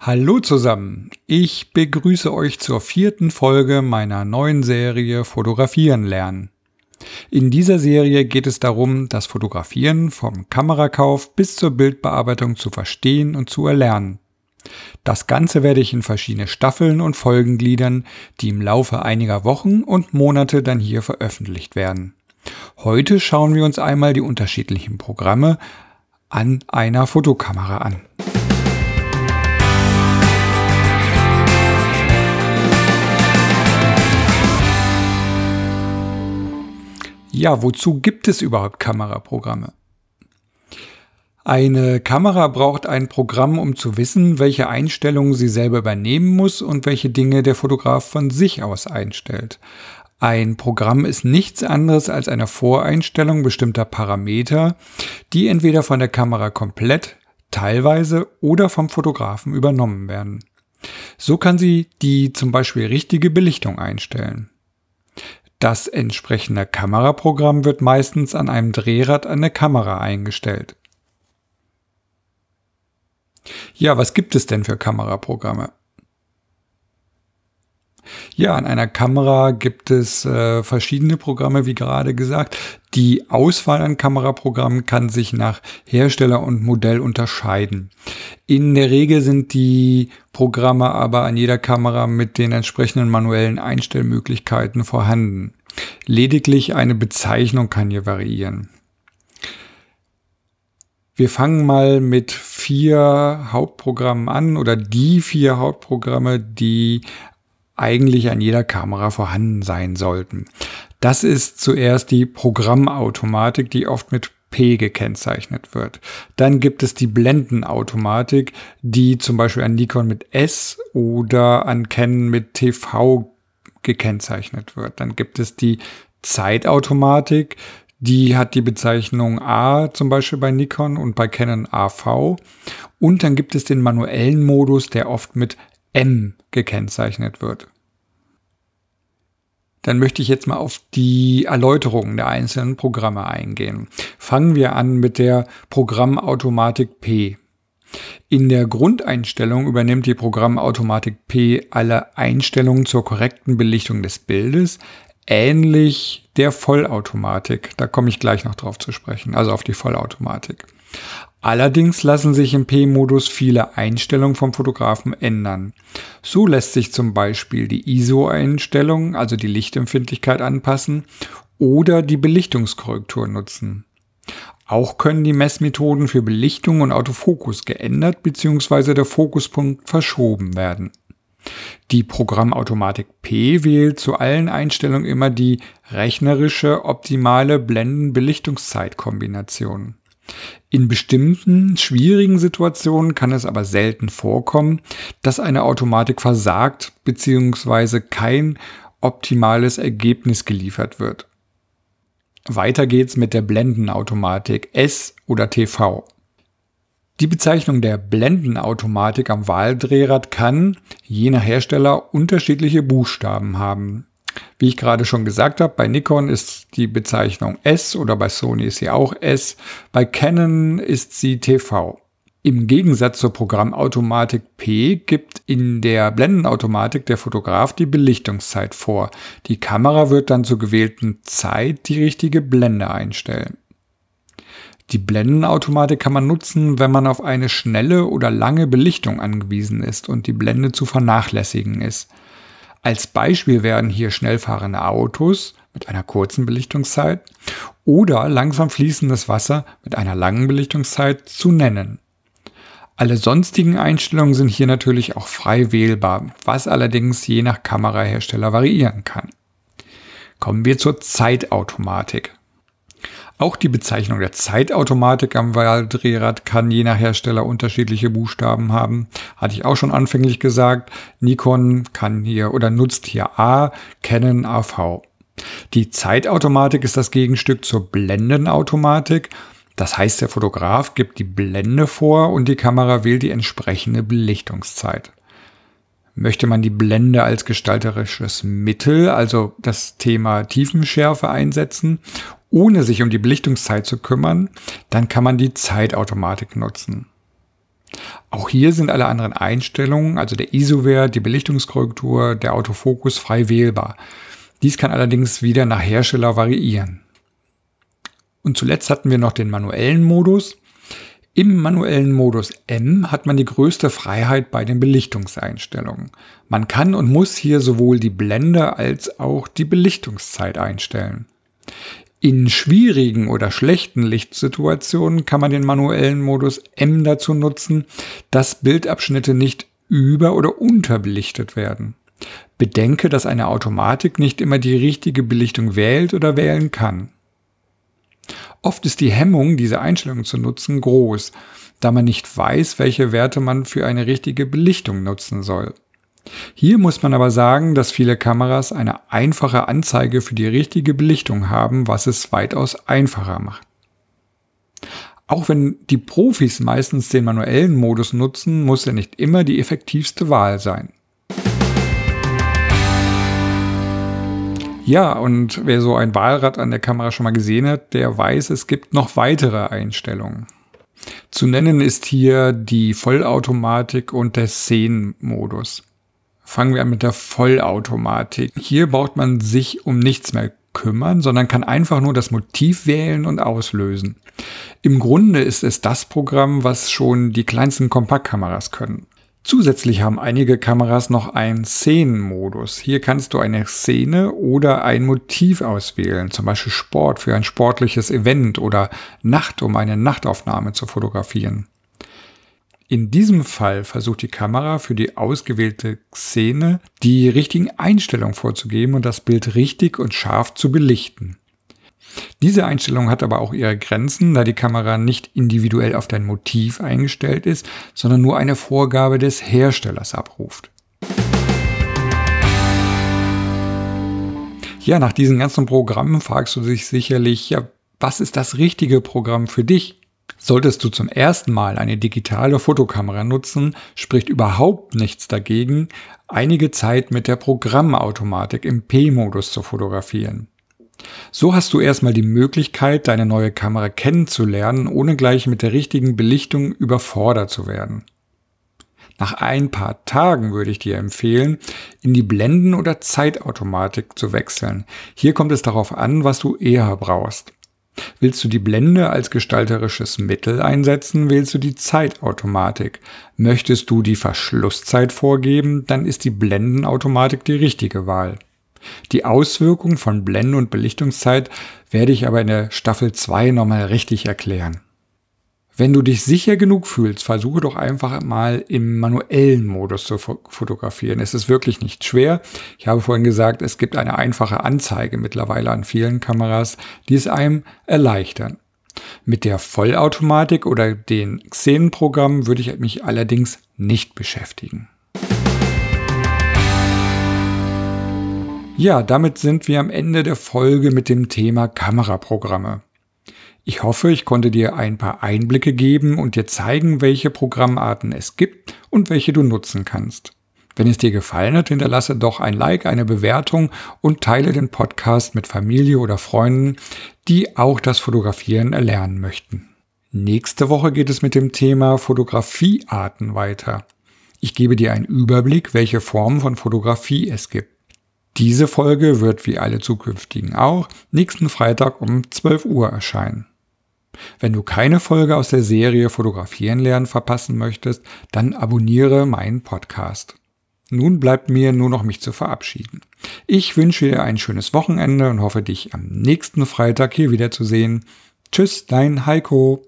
Hallo zusammen, ich begrüße euch zur vierten Folge meiner neuen Serie Fotografieren lernen. In dieser Serie geht es darum, das Fotografieren vom Kamerakauf bis zur Bildbearbeitung zu verstehen und zu erlernen. Das Ganze werde ich in verschiedene Staffeln und Folgen gliedern, die im Laufe einiger Wochen und Monate dann hier veröffentlicht werden. Heute schauen wir uns einmal die unterschiedlichen Programme an einer Fotokamera an. Ja, wozu gibt es überhaupt Kameraprogramme? Eine Kamera braucht ein Programm, um zu wissen, welche Einstellungen sie selber übernehmen muss und welche Dinge der Fotograf von sich aus einstellt. Ein Programm ist nichts anderes als eine Voreinstellung bestimmter Parameter, die entweder von der Kamera komplett, teilweise oder vom Fotografen übernommen werden. So kann sie die zum Beispiel richtige Belichtung einstellen. Das entsprechende Kameraprogramm wird meistens an einem Drehrad an der Kamera eingestellt. Ja, was gibt es denn für Kameraprogramme? Ja, an einer Kamera gibt es äh, verschiedene Programme, wie gerade gesagt. Die Auswahl an Kameraprogrammen kann sich nach Hersteller und Modell unterscheiden. In der Regel sind die Programme aber an jeder Kamera mit den entsprechenden manuellen Einstellmöglichkeiten vorhanden. Lediglich eine Bezeichnung kann hier variieren. Wir fangen mal mit vier Hauptprogrammen an oder die vier Hauptprogramme, die eigentlich an jeder Kamera vorhanden sein sollten. Das ist zuerst die Programmautomatik, die oft mit P gekennzeichnet wird. Dann gibt es die Blendenautomatik, die zum Beispiel an Nikon mit S oder an Canon mit TV gekennzeichnet wird. Dann gibt es die Zeitautomatik, die hat die Bezeichnung A zum Beispiel bei Nikon und bei Canon AV. Und dann gibt es den manuellen Modus, der oft mit M gekennzeichnet wird. Dann möchte ich jetzt mal auf die Erläuterungen der einzelnen Programme eingehen. Fangen wir an mit der Programmautomatik P. In der Grundeinstellung übernimmt die Programmautomatik P alle Einstellungen zur korrekten Belichtung des Bildes, ähnlich der Vollautomatik. Da komme ich gleich noch drauf zu sprechen, also auf die Vollautomatik. Allerdings lassen sich im P-Modus viele Einstellungen vom Fotografen ändern. So lässt sich zum Beispiel die ISO-Einstellung, also die Lichtempfindlichkeit anpassen oder die Belichtungskorrektur nutzen. Auch können die Messmethoden für Belichtung und Autofokus geändert bzw. der Fokuspunkt verschoben werden. Die Programmautomatik P wählt zu allen Einstellungen immer die rechnerische optimale Blenden-Belichtungszeit-Kombination. In bestimmten schwierigen Situationen kann es aber selten vorkommen, dass eine Automatik versagt bzw. kein optimales Ergebnis geliefert wird. Weiter geht's mit der Blendenautomatik S oder TV. Die Bezeichnung der Blendenautomatik am Wahldrehrad kann, je nach Hersteller, unterschiedliche Buchstaben haben. Wie ich gerade schon gesagt habe, bei Nikon ist die Bezeichnung S oder bei Sony ist sie auch S, bei Canon ist sie TV. Im Gegensatz zur Programmautomatik P gibt in der Blendenautomatik der Fotograf die Belichtungszeit vor. Die Kamera wird dann zur gewählten Zeit die richtige Blende einstellen. Die Blendenautomatik kann man nutzen, wenn man auf eine schnelle oder lange Belichtung angewiesen ist und die Blende zu vernachlässigen ist. Als Beispiel werden hier schnell fahrende Autos mit einer kurzen Belichtungszeit oder langsam fließendes Wasser mit einer langen Belichtungszeit zu nennen. Alle sonstigen Einstellungen sind hier natürlich auch frei wählbar, was allerdings je nach Kamerahersteller variieren kann. Kommen wir zur Zeitautomatik. Auch die Bezeichnung der Zeitautomatik am Wahldrehrad kann je nach Hersteller unterschiedliche Buchstaben haben. Hatte ich auch schon anfänglich gesagt. Nikon kann hier oder nutzt hier A, Canon AV. Die Zeitautomatik ist das Gegenstück zur Blendenautomatik das heißt, der Fotograf gibt die Blende vor und die Kamera wählt die entsprechende Belichtungszeit. Möchte man die Blende als gestalterisches Mittel, also das Thema Tiefenschärfe einsetzen, ohne sich um die Belichtungszeit zu kümmern, dann kann man die Zeitautomatik nutzen. Auch hier sind alle anderen Einstellungen, also der ISO-Wert, die Belichtungskorrektur, der Autofokus frei wählbar. Dies kann allerdings wieder nach Hersteller variieren. Und zuletzt hatten wir noch den manuellen Modus. Im manuellen Modus M hat man die größte Freiheit bei den Belichtungseinstellungen. Man kann und muss hier sowohl die Blende als auch die Belichtungszeit einstellen. In schwierigen oder schlechten Lichtsituationen kann man den manuellen Modus M dazu nutzen, dass Bildabschnitte nicht über- oder unterbelichtet werden. Bedenke, dass eine Automatik nicht immer die richtige Belichtung wählt oder wählen kann. Oft ist die Hemmung, diese Einstellung zu nutzen, groß, da man nicht weiß, welche Werte man für eine richtige Belichtung nutzen soll. Hier muss man aber sagen, dass viele Kameras eine einfache Anzeige für die richtige Belichtung haben, was es weitaus einfacher macht. Auch wenn die Profis meistens den manuellen Modus nutzen, muss er nicht immer die effektivste Wahl sein. Ja, und wer so ein Wahlrad an der Kamera schon mal gesehen hat, der weiß, es gibt noch weitere Einstellungen. Zu nennen ist hier die Vollautomatik und der Szenenmodus. Fangen wir an mit der Vollautomatik. Hier braucht man sich um nichts mehr kümmern, sondern kann einfach nur das Motiv wählen und auslösen. Im Grunde ist es das Programm, was schon die kleinsten Kompaktkameras können. Zusätzlich haben einige Kameras noch einen Szenenmodus. Hier kannst du eine Szene oder ein Motiv auswählen, zum Beispiel Sport für ein sportliches Event oder Nacht, um eine Nachtaufnahme zu fotografieren. In diesem Fall versucht die Kamera für die ausgewählte Szene die richtigen Einstellungen vorzugeben und das Bild richtig und scharf zu belichten. Diese Einstellung hat aber auch ihre Grenzen, da die Kamera nicht individuell auf dein Motiv eingestellt ist, sondern nur eine Vorgabe des Herstellers abruft. Ja, nach diesen ganzen Programmen fragst du dich sicherlich, ja, was ist das richtige Programm für dich? Solltest du zum ersten Mal eine digitale Fotokamera nutzen, spricht überhaupt nichts dagegen, einige Zeit mit der Programmautomatik im P-Modus zu fotografieren. So hast du erstmal die Möglichkeit, deine neue Kamera kennenzulernen, ohne gleich mit der richtigen Belichtung überfordert zu werden. Nach ein paar Tagen würde ich dir empfehlen, in die Blenden- oder Zeitautomatik zu wechseln. Hier kommt es darauf an, was du eher brauchst. Willst du die Blende als gestalterisches Mittel einsetzen, wählst du die Zeitautomatik. Möchtest du die Verschlusszeit vorgeben, dann ist die Blendenautomatik die richtige Wahl. Die Auswirkungen von Blenden- und Belichtungszeit werde ich aber in der Staffel 2 nochmal richtig erklären. Wenn du dich sicher genug fühlst, versuche doch einfach mal im manuellen Modus zu fotografieren. Es ist wirklich nicht schwer. Ich habe vorhin gesagt, es gibt eine einfache Anzeige mittlerweile an vielen Kameras, die es einem erleichtern. Mit der Vollautomatik oder den Xenenprogrammen würde ich mich allerdings nicht beschäftigen. Ja, damit sind wir am Ende der Folge mit dem Thema Kameraprogramme. Ich hoffe, ich konnte dir ein paar Einblicke geben und dir zeigen, welche Programmarten es gibt und welche du nutzen kannst. Wenn es dir gefallen hat, hinterlasse doch ein Like, eine Bewertung und teile den Podcast mit Familie oder Freunden, die auch das Fotografieren erlernen möchten. Nächste Woche geht es mit dem Thema Fotografiearten weiter. Ich gebe dir einen Überblick, welche Formen von Fotografie es gibt. Diese Folge wird wie alle zukünftigen auch nächsten Freitag um 12 Uhr erscheinen. Wenn du keine Folge aus der Serie Fotografieren lernen verpassen möchtest, dann abonniere meinen Podcast. Nun bleibt mir nur noch mich zu verabschieden. Ich wünsche dir ein schönes Wochenende und hoffe dich am nächsten Freitag hier wiederzusehen. Tschüss, dein Heiko.